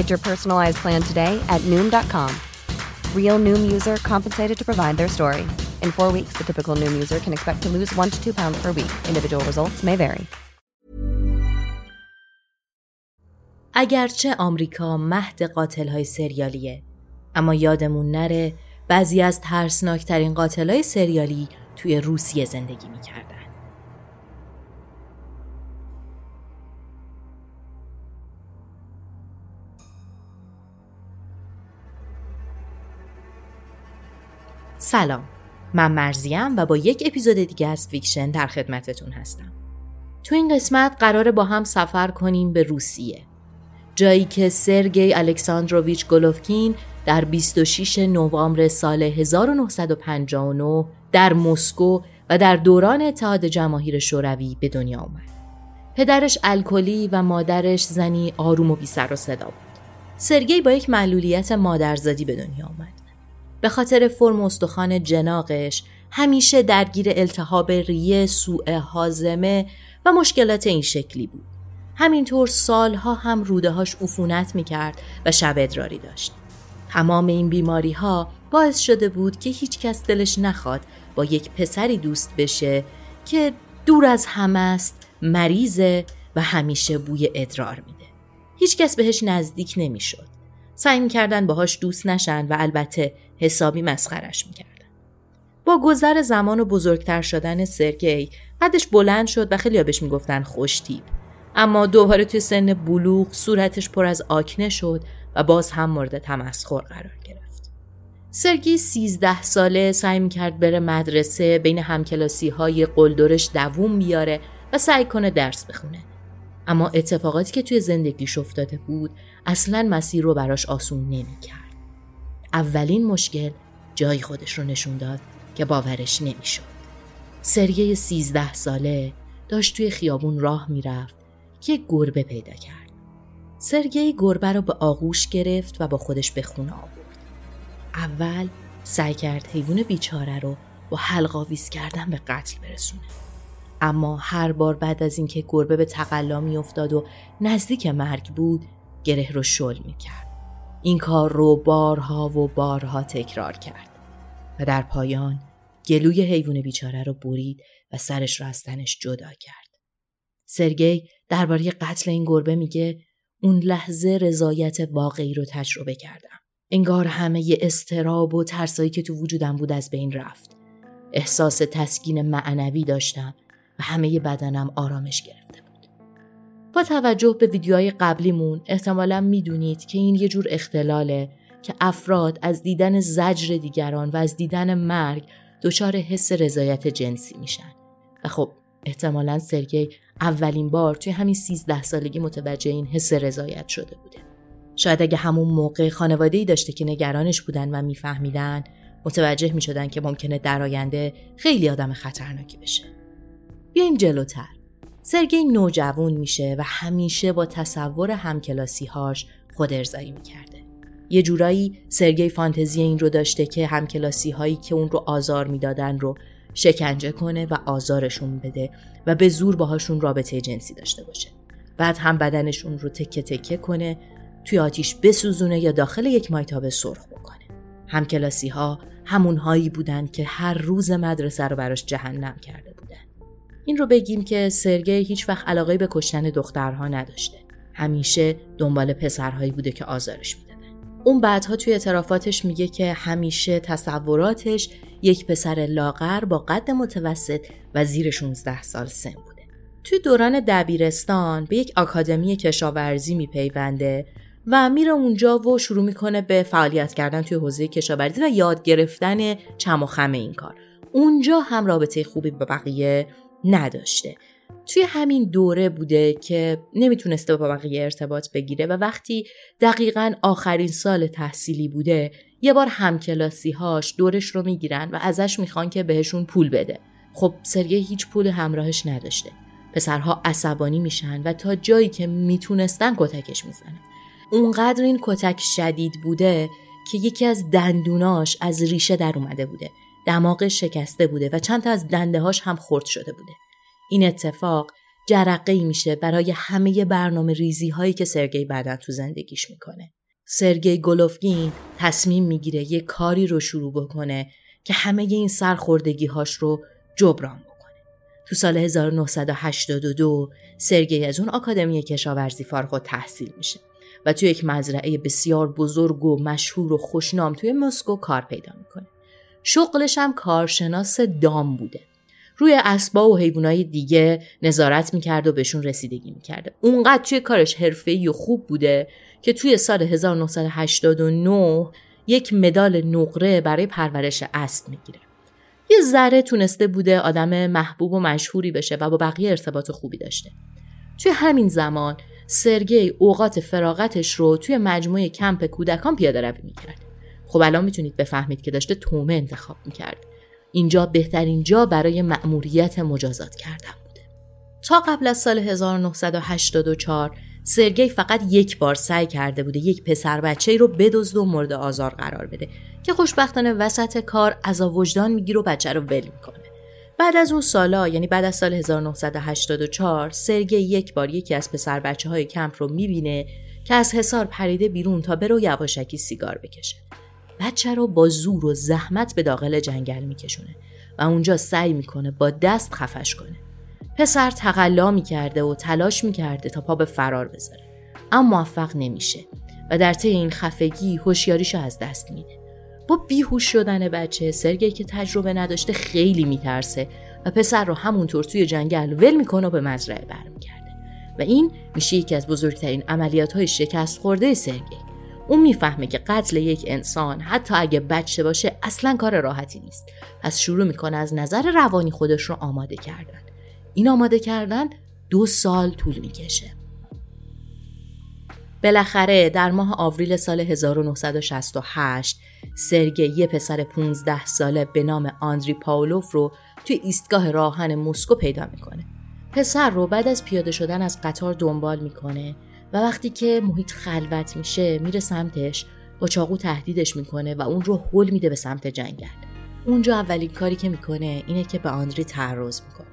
Get your personalized plan today at Noom.com. Real Noom user compensated to provide their story. In four weeks, the typical Noom user can expect to lose one to two pounds per week. Individual results may vary. اگرچه آمریکا مهد قاتل های سریالیه اما یادمون نره بعضی از ترسناکترین قاتل های سریالی توی روسیه زندگی می‌کردن سلام من مرزیم و با یک اپیزود دیگه از فیکشن در خدمتتون هستم تو این قسمت قراره با هم سفر کنیم به روسیه جایی که سرگی الکساندروویچ گولوفکین در 26 نوامبر سال 1959 در مسکو و در دوران اتحاد جماهیر شوروی به دنیا آمد. پدرش الکلی و مادرش زنی آروم و بی سر و صدا بود. سرگی با یک معلولیت مادرزادی به دنیا آمد. به خاطر فرم استخوان جناقش همیشه درگیر التهاب ریه، سوء حازمه و مشکلات این شکلی بود. همینطور سالها هم روده هاش عفونت می کرد و شب ادراری داشت. تمام این بیماری ها باعث شده بود که هیچ کس دلش نخواد با یک پسری دوست بشه که دور از همه است مریضه و همیشه بوی ادرار میده. هیچ کس بهش نزدیک نمی‌شد. سعی می‌کردن باهاش دوست نشن و البته حسابی مسخرش می‌کردن. با گذر زمان و بزرگتر شدن سرگی قدش بلند شد و خیلی بهش می‌گفتن خوشتیب. اما دوباره توی سن بلوغ صورتش پر از آکنه شد و باز هم مورد تمسخر قرار گرفت. سرگی 13 ساله سعی می‌کرد بره مدرسه بین همکلاسی های قلدرش دووم بیاره و سعی کنه درس بخونه. اما اتفاقاتی که توی زندگیش افتاده بود اصلا مسیر رو براش آسون نمی‌کرد. اولین مشکل جای خودش رو نشون داد که باورش نمی‌شد. سرگی 13 ساله داشت توی خیابون راه می‌رفت که گربه پیدا کرد. سرگی گربه رو به آغوش گرفت و با خودش به خونه آورد. اول سعی کرد حیوان بیچاره رو با حلقاویز کردن به قتل برسونه. اما هر بار بعد از اینکه گربه به تقلا میافتاد و نزدیک مرگ بود گره رو شل می‌کرد. این کار رو بارها و بارها تکرار کرد و در پایان گلوی حیوان بیچاره رو برید و سرش رو از تنش جدا کرد. سرگی درباره قتل این گربه میگه اون لحظه رضایت واقعی رو تجربه کردم. انگار همه ی استراب و ترسایی که تو وجودم بود از بین رفت. احساس تسکین معنوی داشتم و همه بدنم آرامش گرفته. با توجه به ویدیوهای قبلیمون احتمالا می‌دونید که این یه جور اختلاله که افراد از دیدن زجر دیگران و از دیدن مرگ دچار حس رضایت جنسی میشن. و خب احتمالا سرگی اولین بار توی همین 13 سالگی متوجه این حس رضایت شده بوده. شاید اگه همون موقع خانواده ای داشته که نگرانش بودن و میفهمیدن متوجه می شدن که ممکنه در آینده خیلی آدم خطرناکی بشه. بیایم جلوتر. سرگی نوجوان میشه و همیشه با تصور همکلاسی هاش خود ارزایی می‌کرده. یه جورایی سرگی فانتزی این رو داشته که همکلاسی هایی که اون رو آزار می‌دادن رو شکنجه کنه و آزارشون بده و به زور باهاشون رابطه جنسی داشته باشه. بعد هم بدنشون رو تکه تکه کنه توی آتیش بسوزونه یا داخل یک مایتاب سرخ بکنه. همکلاسی ها همون هایی بودن که هر روز مدرسه رو براش جهنم کرده این رو بگیم که سرگی هیچ وقت علاقه به کشتن دخترها نداشته. همیشه دنبال پسرهایی بوده که آزارش می‌دادن اون بعدها توی اعترافاتش میگه که همیشه تصوراتش یک پسر لاغر با قد متوسط و زیر 16 سال سن بوده. توی دوران دبیرستان به یک آکادمی کشاورزی میپیونده و میره اونجا و شروع می‌کنه به فعالیت کردن توی حوزه کشاورزی و یاد گرفتن چم و خم این کار. اونجا هم رابطه خوبی با بقیه نداشته. توی همین دوره بوده که نمی‌تونسته با بقیه ارتباط بگیره و وقتی دقیقا آخرین سال تحصیلی بوده یه بار همکلاسی هاش دورش رو می‌گیرن و ازش می‌خوان که بهشون پول بده. خب سرگی هیچ پول همراهش نداشته. پسرها عصبانی میشن و تا جایی که می‌تونستن کتکش می‌زنن. اونقدر این کتک شدید بوده که یکی از دندوناش از ریشه در اومده بوده. دماغ شکسته بوده و چند تا از دنده هاش هم خرد شده بوده این اتفاق جرقه ای میشه برای همه برنامه ریزی هایی که سرگی بعدا تو زندگیش می‌کنه. سرگی گولوفگین تصمیم می‌گیره یه کاری رو شروع بکنه که همه این سرخوردگی هاش رو جبران بکنه. تو سال 1982 سرگی از اون آکادمی کشاورزی فارغ تحصیل میشه و توی یک مزرعه بسیار بزرگ و مشهور و خوشنام توی مسکو کار پیدا می‌کنه. شغلش هم کارشناس دام بوده. روی اسبا و حیوانای دیگه نظارت می‌کرد و بهشون رسیدگی می‌کرده. اونقدر توی کارش حرفه‌ای و خوب بوده که توی سال 1989 یک مدال نقره برای پرورش اسب می‌گیره. یه ذره تونسته بوده آدم محبوب و مشهوری بشه و با بقیه ارتباط خوبی داشته. توی همین زمان سرگی اوقات فراغتش رو توی مجموعه کمپ کودکان پیاده روی می‌کرد. خب الان می‌تونید بفهمید که داشته تومه انتخاب می‌کرد. اینجا بهترین جا برای مأموریت مجازات کردن بوده. تا قبل از سال 1984 سرگی فقط یک بار سعی کرده بوده یک پسر بچه رو بدزد و مورد آزار قرار بده که خوشبختانه وسط کار از وجدان می‌گیره و بچه رو ول می‌کنه. بعد از اون سالا یعنی بعد از سال 1984 سرگی یک بار یکی از پسر بچه های کمپ رو می‌بینه که از حصار پریده بیرون تا برو یواشکی سیگار بکشه. بچه رو با زور و زحمت به داخل جنگل میکشونه و اونجا سعی می‌کنه با دست خفش کنه. پسر تقلا می‌کرده و تلاش می‌کرده تا پا به فرار بذاره اما موفق نمیشه و در طی این خفگی هوشیاریشو از دست میده. با بیهوش شدن بچه سرگی که تجربه نداشته خیلی میترسه و پسر رو همونطور توی جنگل ول می‌کنه و به مزرعه برمیگرده و این میشه یکی از بزرگترین عملیات های شکست خورده سرگی اون می‌فهمه که قتل یک انسان حتی اگه بچه باشه اصلا کار راحتی نیست. پس شروع می‌کنه از نظر روانی خودش رو آماده کردن. این آماده کردن دو سال طول می‌کشه. بالاخره در ماه آوریل سال 1968 سرگی یه پسر 15 ساله به نام آندری پاولوف رو توی ایستگاه راهن مسکو پیدا می‌کنه. پسر رو بعد از پیاده شدن از قطار دنبال می‌کنه. و وقتی که محیط خلوت میشه میره سمتش با چاقو تهدیدش می‌کنه و اون رو هل میده به سمت جنگل. اونجا اولین کاری که می‌کنه اینه که به آندری تعرض می‌کنه.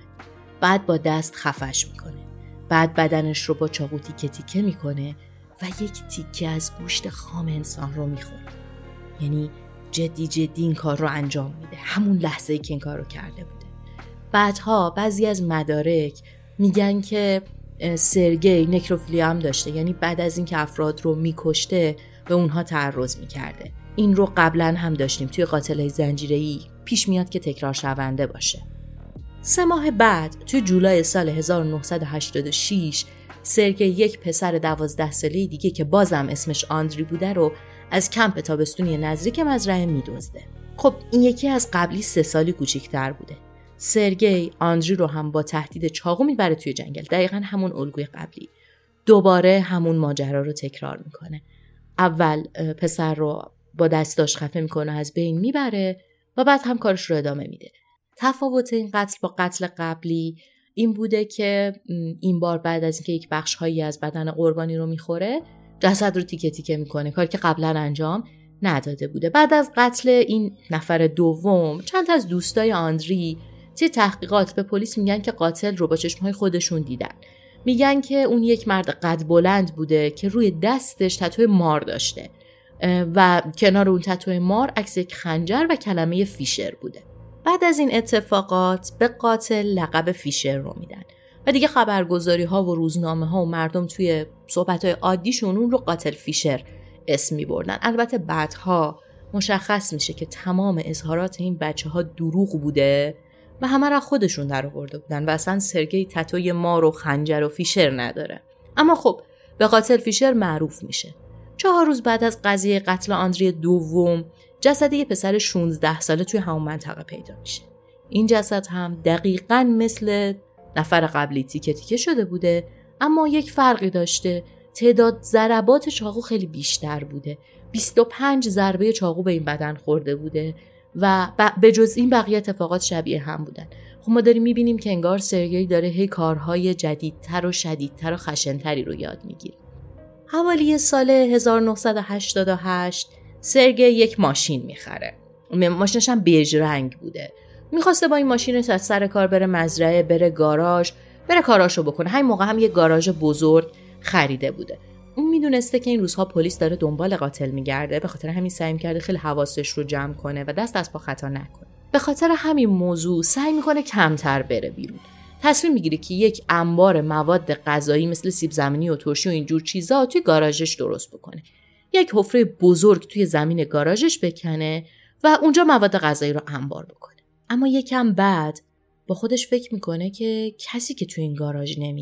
بعد با دست خفش می‌کنه. بعد بدنش رو با چاقو تیکه تیکه می‌کنه و یک تیکه از گوشت خام انسان رو می‌خوره. یعنی جدی جدی این کار رو انجام میده همون لحظه که این کار رو کرده بوده بعدها بعضی از مدارک میگن که سرگی نکروفیلی هم داشته. یعنی بعد از اینکه افراد رو میکشته به اونها تعرض می‌کرده. این رو قبلا هم داشتیم. توی قاتل زنجیره‌ای پیش میاد که تکرار شونده باشه. سه ماه بعد توی جولای سال 1986 سرگی یک پسر دوازده ساله دیگه که بازم اسمش آندری بوده رو از کمپ تابستونی نزدیک مزرعه میدزده. خب این یکی از قبلی سه سالی کوچیکتر بوده. سرگی آندری رو هم با تهدید چاقو می‌بره توی جنگل. دقیقا همون الگوی قبلی. دوباره همون ماجرا رو تکرار می‌کنه. اول پسر رو با دستاش خفه می‌کنه از بین می‌بره و بعد هم کارش رو ادامه میده. تفاوت این قتل با قتل قبلی این بوده که این بار بعد از اینکه یک بخش هایی از بدن قربانی رو می‌خوره جسد رو تیکه تیکه می‌کنه کاری که قبلا انجام نداده بوده. بعد از قتل این نفر دوم چند از دوستای آندری توی تحقیقات به پلیس میگن که قاتل رو با چشمهای خودشون دیدن. میگن که اون یک مرد قد بلند بوده که روی دستش تتوی مار داشته. و کنار اون تتوی مار عکس یک خنجر و کلمه فیشر بوده. بعد از این اتفاقات به قاتل لقب فیشر رو میدن. و دیگه خبرگزاری ها و روزنامه ها و مردم توی صحبت های عادیشون اون رو قاتل فیشر اسم می بردن البته بعدها مشخص میشه که تمام اظهارات این بچه ها دروغ بوده. و همه را خودشون در آورده بودن و اصلا سرگی تتوی مار و خنجر و فیشر نداره. اما خب به قاتل فیشر معروف میشه. چهار روز بعد از قضیه قتل آندری دوم جسد یه پسر 16 ساله توی همون منطقه پیدا میشه. این جسد هم دقیقا مثل نفر قبلی تیکه تیکه شده بوده اما یک فرقی داشته. تعداد ضربات چاقو خیلی بیشتر بوده. 25 ضربه چاقو به این بدن خورده بوده. و به جز این بقیه اتفاقات شبیه هم بودن. خب ما داریم می‌بینیم که انگار سرگی داره هی کارهای جدیدتر و شدیدتر و خشنتری رو یاد می‌گیره. حوالی سال 1988 سرگی یک ماشین می‌خره. ماشینش هم بیج رنگ بوده. می‌خواسته با این ماشین از سر کار بره مزرعه بره گاراژ بره کاراشو بکنه. همین موقع هم یه گاراژ بزرگ خریده بوده. اون می‌دونسته که این روزها پلیس داره دنبال قاتل میگرده به خاطر همین سعی کرده خیلی حواسش رو جمع کنه و دست از پا خطا نکنه. به خاطر همین موضوع سعی می‌کنه کمتر بره بیرون. تصمیم می‌گیره که یک انبار مواد غذایی مثل سیب زمینی و ترشی و اینجور چیزا توی گاراژش درست بکنه. یک حفره بزرگ توی زمین گاراژش بکنه و اونجا مواد غذایی رو انبار بکنه. اما یکم بعد با خودش فکر می‌کنه که کسی که توی این گاراژ نمی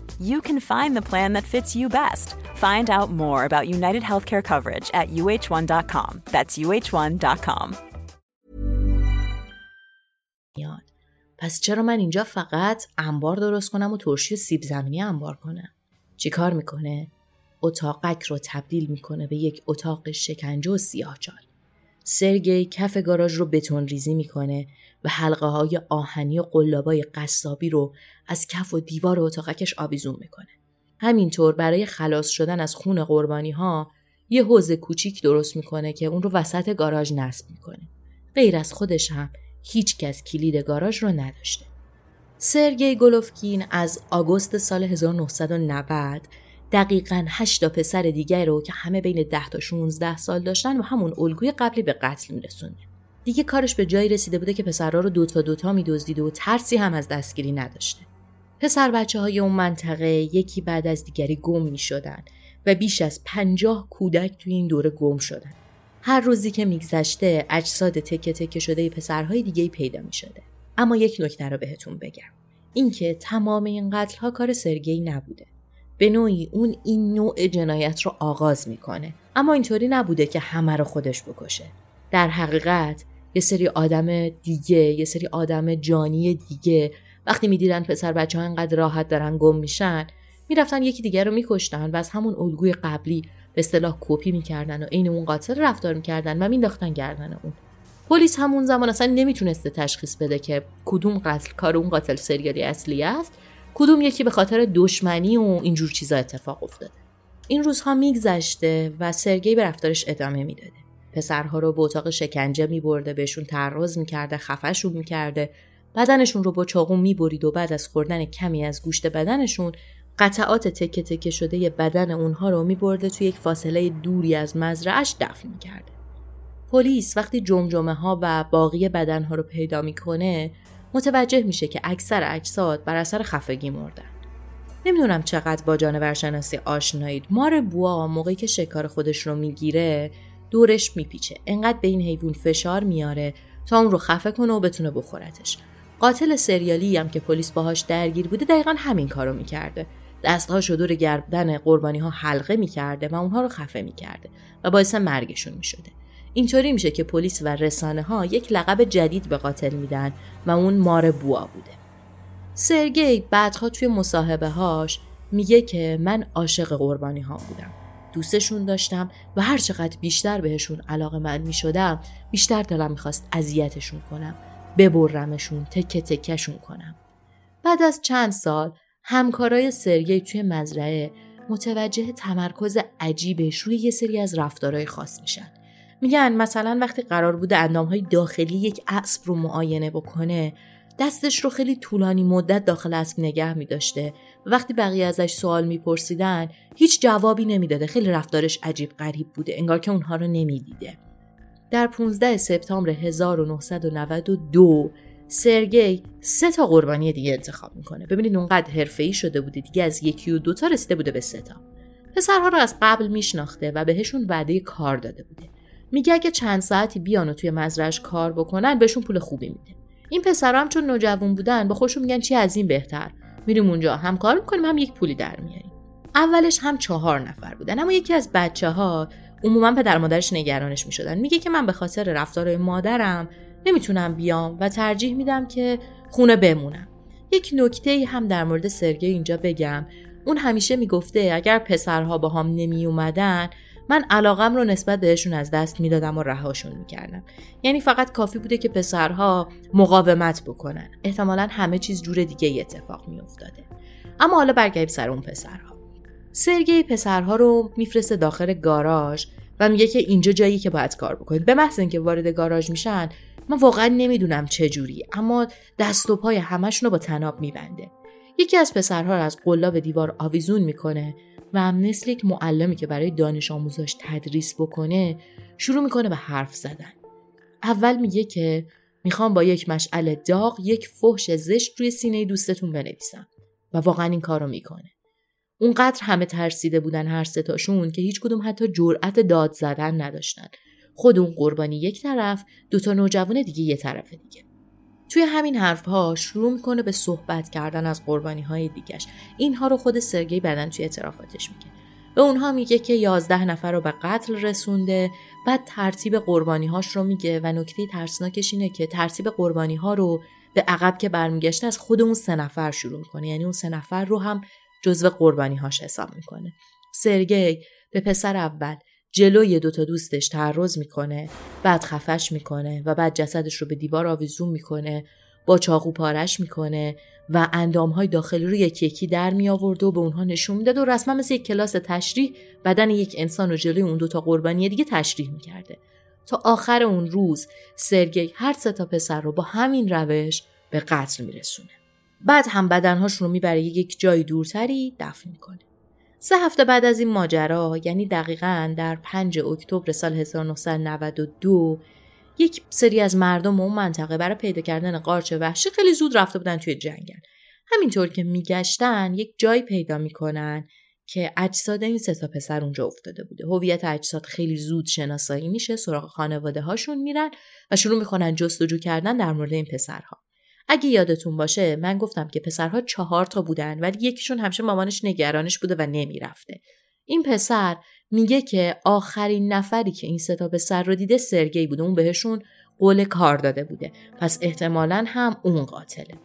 you can find the plan that fits you best. Find out more about United Healthcare coverage at uh1.com. That's uh1.com. پس چرا من اینجا فقط انبار درست کنم و ترشی سیب زمینی انبار کنم؟ چی کار می‌کنه؟ اتاقک رو تبدیل می‌کنه به یک اتاق شکنجه و سیاهچال. سرگی کف گاراژ رو بتون ریزی می‌کنه و حلقه های آهنی و قلابای قصابی رو از کف و دیوار اتاقکش آویزون می‌کنه. همینطور برای خلاص شدن از خون قربانی ها یه حوز کوچیک درست می‌کنه که اون رو وسط گاراژ نصب می‌کنه. غیر از خودش هم هیچ کس کلید گاراژ رو نداشته. سرگی گلوفکین از آگوست سال 1990 دقیقا 8 تا پسر دیگر رو که همه بین 10 تا 16 سال داشتن و همون الگوی قبلی به قتل میرسونه. دیگه کارش به جایی رسیده بوده که پسرها رو دوتا دوتا میدزدیده و ترسی هم از دستگیری نداشته. پسر بچه های اون منطقه یکی بعد از دیگری گم می شدن و بیش از پنجاه کودک توی این دوره گم شدن. هر روزی که میگذشته اجساد تکه تکه شده پسرهای دیگه پیدا می شده. اما یک نکته رو بهتون بگم. اینکه تمام این قتل ها کار سرگی نبوده. به نوعی اون این نوع جنایت رو آغاز می‌کنه. اما اینطوری نبوده که همه رو خودش بکشه. در حقیقت یه سری آدم دیگه یه سری آدم جانی دیگه وقتی می‌دیدن پسر بچه ها اینقدر راحت دارن گم میشن می‌رفتن یکی دیگه رو میکشتن و از همون الگوی قبلی به اصطلاح کپی می‌کردن و عین اون قاتل رفتار می‌کردن و مینداختن گردن اون. پلیس همون زمان اصلا نمی‌تونسته تشخیص بده که کدوم قتل کار اون قاتل سریالی اصلی است کدوم یکی به خاطر دشمنی و اینجور چیزا اتفاق افتاده. این روزها میگذشته و سرگی به رفتارش ادامه می‌داده. پسرها رو به اتاق شکنجه میبرده بهشون تعرض می‌کرده خفشون می‌کرده. بدنشون رو با چاقو می‌برید و بعد از خوردن کمی از گوشت بدنشون قطعات تکه تکه شده بدن اونها رو میبرده توی یک فاصله دوری از مزرعش دفن می‌کرده. پلیس وقتی جمجمه ها و باقی بدن ها رو پیدا می‌کنه متوجه میشه که اکثر اجساد بر اثر خفگی مردن. نمی‌دونم چقدر با جانور شناسی آشنایید. مار بوا موقعی که شکار خودش رو می‌گیره دورش میپیچه. انقدر به این حیوان فشار میاره تا اون رو خفه کنه و بتونه بخورتش. قاتل سریالی هم که پلیس باهاش درگیر بوده دقیقا همین کارو می‌کرده. دستهاشو دور گردن قربانی ها حلقه می‌کرده و اونها رو خفه می‌کرده و باعث مرگشون می‌شده. اینطوری میشه که پلیس و رسانه ها یک لقب جدید به قاتل میدن و اون مار بوا بوده. سرگی بعدها توی مصاحبه هاش میگه که من عاشق قربانی ها بودم. دوستشون داشتم و هر چقدر بیشتر بهشون علاقه من می شدم بیشتر دلم می‌خواست اذیتشون کنم ببرمشون تکه تکهشون کنم بعد از چند سال همکارای سرگی توی مزرعه متوجه تمرکز عجیبش روی یه سری از رفتارهای خاص میشن میگن مثلا وقتی قرار بوده اندامهای داخلی یک اسب رو معاینه بکنه دستش رو خیلی طولانی مدت داخل اسب نگه می داشته و وقتی بقیه ازش سوال میپرسیدن هیچ جوابی نمی‌داده. خیلی رفتارش عجیب غریب بوده انگار که اونها رو نمی‌دیده. در 15 سپتامبر 1992 سرگی سه تا قربانی دیگه انتخاب می‌کنه. ببینید اونقدر حرفه‌ای شده بوده دیگه از یکی و دوتا رسیده بوده به سه تا. پسرها رو از قبل میشناخته و بهشون وعده کار داده بوده. میگه اگه چند ساعتی بیان و توی مزرعش کار بکنن بهشون پول خوبی میده. این پسرا هم چون نوجوان بودن با خودشون میگن چی از این بهتر. میریم اونجا هم کار می‌کنیم هم یک پولی در میاریم. اولش هم چهار نفر بودن اما یکی از بچه ها عموما پدر مادرش نگرانش می‌شدن. میگه که من به خاطر رفتار مادرم نمی‌تونم بیام و ترجیح میدم که خونه بمونم. یک نکته هم در مورد سرگی اینجا بگم. اون همیشه می‌گفته اگر پسرها با هم نمی اومدن من علاقم رو نسبت بهشون از دست می‌دادم و رهاشون می‌کردم. یعنی فقط کافی بوده که پسرها مقاومت بکنن. احتمالا همه چیز جور دیگه اتفاق میافتاده. اما حالا برگردیم سر اون پسرها. سرگی پسرها رو میفرسته داخل گاراژ و میگه که اینجا جایی که باید کار بکنید. به محض اینکه وارد گاراژ میشن من واقعا نمی‌دونم چه جوری اما دست و پای همشون رو با تناب میبنده. یکی از پسرها رو از قلاب دیوار آویزون می‌کنه. و مثل یک معلمی که برای دانش آموزاش تدریس بکنه شروع می‌کنه به حرف زدن. اول میگه که می‌خوام با یک مشعل داغ یک فحش زشت روی سینه دوستتون بنویسم و واقعا این کارو می‌کنه. اونقدر همه ترسیده بودن هر ستاشون که هیچ کدوم حتی جرأت داد زدن نداشتن. خود اون قربانی یک طرف دوتا نوجوان دیگه یه طرف دیگه. توی همین حرفها شروع می‌کنه به صحبت کردن از قربانی های دیگش اینها رو خود سرگی بدن توی اعترافاتش میگه به اونها میگه که یازده نفر رو به قتل رسونده بعد ترتیب قربانی هاش رو میگه و نکته ترسناکش اینه که ترتیب قربانی ها رو به عقب که برمیگشته از خود اون سه نفر شروع می‌کنه. یعنی اون سه نفر رو هم جزو قربانی هاش حساب می‌کنه. سرگی به پسر اول جلوی دوتا دوستش تعرض می‌کنه بعد خفش می‌کنه و بعد جسدش رو به دیوار آویزون می‌کنه با چاقو پارش می‌کنه و اندامهای داخلی رو یکی یکی در می آورد و به اونها نشون می‌داد و رسما مثل یک کلاس تشریح بدن یک انسان رو جلوی اون دوتا قربانی دیگه تشریح می‌کرده. تا آخر اون روز سرگی هر سه تا پسر رو با همین روش به قتل میرسونه. بعد هم بدنهاشون رو می‌بره یک جای دورتری دفن می‌کنه. سه هفته بعد از این ماجرا یعنی دقیقا در 5 اکتبر سال 1992 یک سری از مردم اون منطقه برای پیدا کردن قارچ وحشی خیلی زود رفته بودن توی جنگل. همینطور که میگشتن یک جای پیدا می‌کنن که اجساد این سه تا پسر اونجا افتاده بوده. هویت اجساد خیلی زود شناسایی میشه سراغ خانواده هاشون میرن و شروع می‌کنن جستجو کردن در مورد این پسرها. اگه یادتون باشه من گفتم که پسرها چهار تا بودن ولی یکیشون همیشه مامانش نگرانش بوده و نمی‌رفته. این پسر میگه که آخرین نفری که این ستا پسر رو دیده سرگی بوده. اون بهشون قول کار داده بوده. پس احتمالا هم اون قاتله.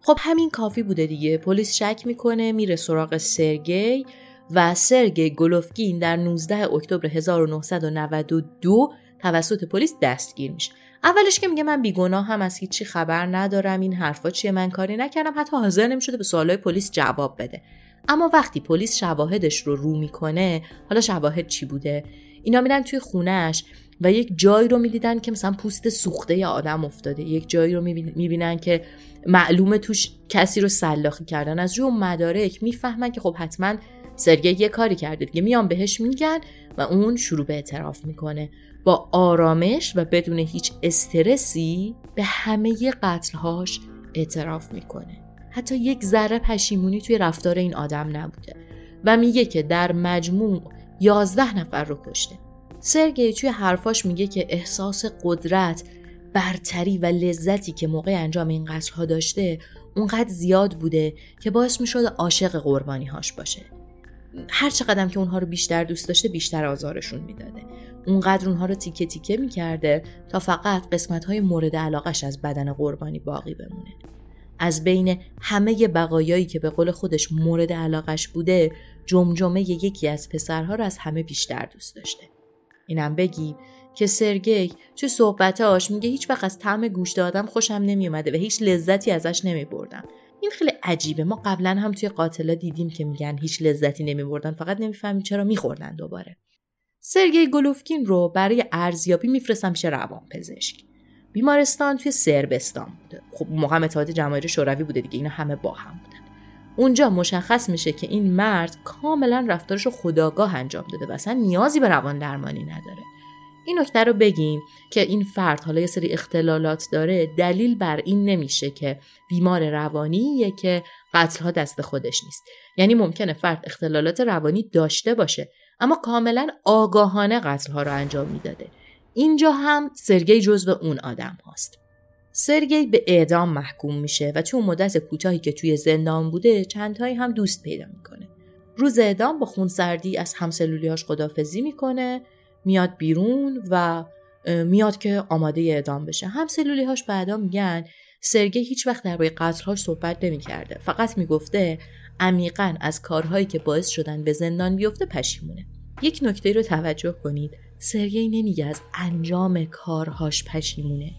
خب همین کافی بوده دیگه. پلیس شک می‌کنه میره سراغ سرگی و سرگی گلوفگین در 19 اکتبر 1992 توسط پلیس دستگیر میشه. اولش که میگه من بیگناه هم از هیچی خبر ندارم این حرفا چیه؟ من کاری نکردم. حتی حاضر نمی‌شده به سوالای پلیس جواب بده. اما وقتی پلیس شواهدش رو رو می‌کنه حالا شواهد چی بوده؟ اینا میرن توی خونهش و یک جایی رو می‌دیدن که مثلا پوست سوخته یا آدم افتاده. یک جایی رو می‌بینن که معلومه توش کسی رو سلاخی کردن. از روی مدارک می‌فهمن که خب حتما سرگی یه کاری کرده دیگه. میان بهش میگن و اون شروع به اعتراف می‌کنه. با آرامش و بدون هیچ استرسی به همه قتلهاش اعتراف می‌کنه. حتی یک ذره پشیمونی توی رفتار این آدم نبوده. و میگه که در مجموع یازده نفر رو کشته. سرگی توی حرفاش میگه که احساس قدرت برتری و لذتی که موقع انجام این قتلها داشته اونقدر زیاد بوده که باعث می‌شده عاشق قربانی هاش باشه. هر چقدر که اونها رو بیشتر دوست داشته بیشتر آزارشون می‌داده. اونقدر اونها رو تیکه تیکه می‌کرده تا فقط قسمت های مورد علاقش از بدن قربانی باقی بمونه. از بین همه بقایایی که به قول خودش مورد علاقش بوده جمجمه یکی از پسرها رو از همه بیشتر دوست داشته. اینم بگیم که سرگی تو صحبتاش میگه هیچ وقت از طعم گوشت آدم خوشم نمیومده و هیچ لذتی ازش نمیبردم. این خیلی عجیبه. ما قبلا هم توی قاتلا دیدیم که میگن هیچ لذتی نمیبردن فقط نمی‌فهمیم چرا میخوردن دوباره. سرگی گلوفکین رو برای ارزیابی میفرستم میشه روان پزشک بیمارستان توی سربستان بوده خب موقع اتحاد جماهیر شوروی بوده دیگه اینا همه با هم بودن. اونجا مشخص میشه که این مرد کاملا رفتارش رو خداگاه انجام داده و اصلا نیازی به روان درمانی نداره. این نکته رو بگیم که این فرد حالا یه سری اختلالات داره دلیل بر این نمیشه که بیمار روانیه که قتلها دست خودش نیست. یعنی ممکنه فرد اختلالات روانی داشته باشه اما کاملا آگاهانه قتلها رو انجام می‌داده. اینجا هم سرگی جزو اون آدم هاست. سرگی به اعدام محکوم میشه و تو مدت کوتاهی که توی زندان بوده چندهایی هم دوست پیدا می‌کنه. روز اعدام با خونسردی از همسلولیاش خدافزی می‌کنه میاد بیرون و میاد که آماده اعدام بشه. هم سلولی هاش بعدا میگن سرگی هیچ وقت درباره قتلهاش صحبت نمی‌کرده. فقط می‌گفته عمیقا از کارهایی که باعث شدن به زندان بیفته پشیمونه. یک نکته رو توجه کنید. سرگی نمیگه از انجام کارهاش پشیمونه.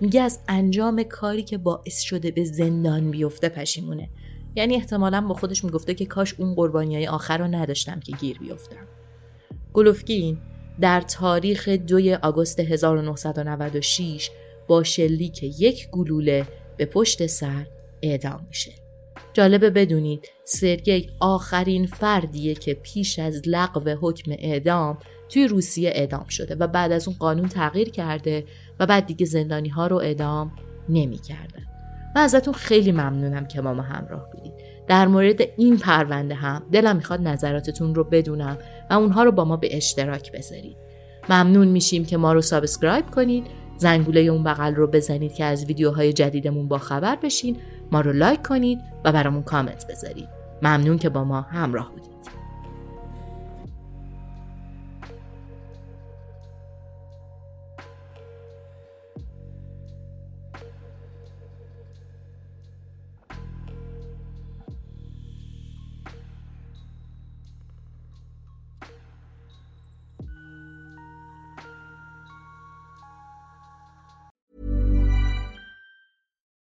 میگه از انجام کاری که باعث شده به زندان بیفته پشیمونه. یعنی احتمالا با خودش می‌گفته که کاش اون قربانی های آخر رو نداشتم که گیر بیفتم. گلوفگین در تاریخ دوی آگوست 1996 با شلیک یک گلوله به پشت سر اعدام میشه. جالبه بدونید سرگی آخرین فردیه که پیش از لغو حکم اعدام توی روسیه اعدام شده و بعد از اون قانون تغییر کرده و بعد دیگه زندانی ها رو اعدام نمی کردن. من ازتون خیلی ممنونم که ما ما همراه بودید. در مورد این پرونده هم دلم می‌خواد نظراتتون رو بدونم و اونها رو با ما به اشتراک بذارید. ممنون میشیم که ما رو subscribe کنید. زنگوله اون بغل رو بزنید که از ویدیوهای جدیدمون با خبر بشین. ما رو لایک کنید و برامون کامنت بذارید. ممنون که با ما همراه بودید.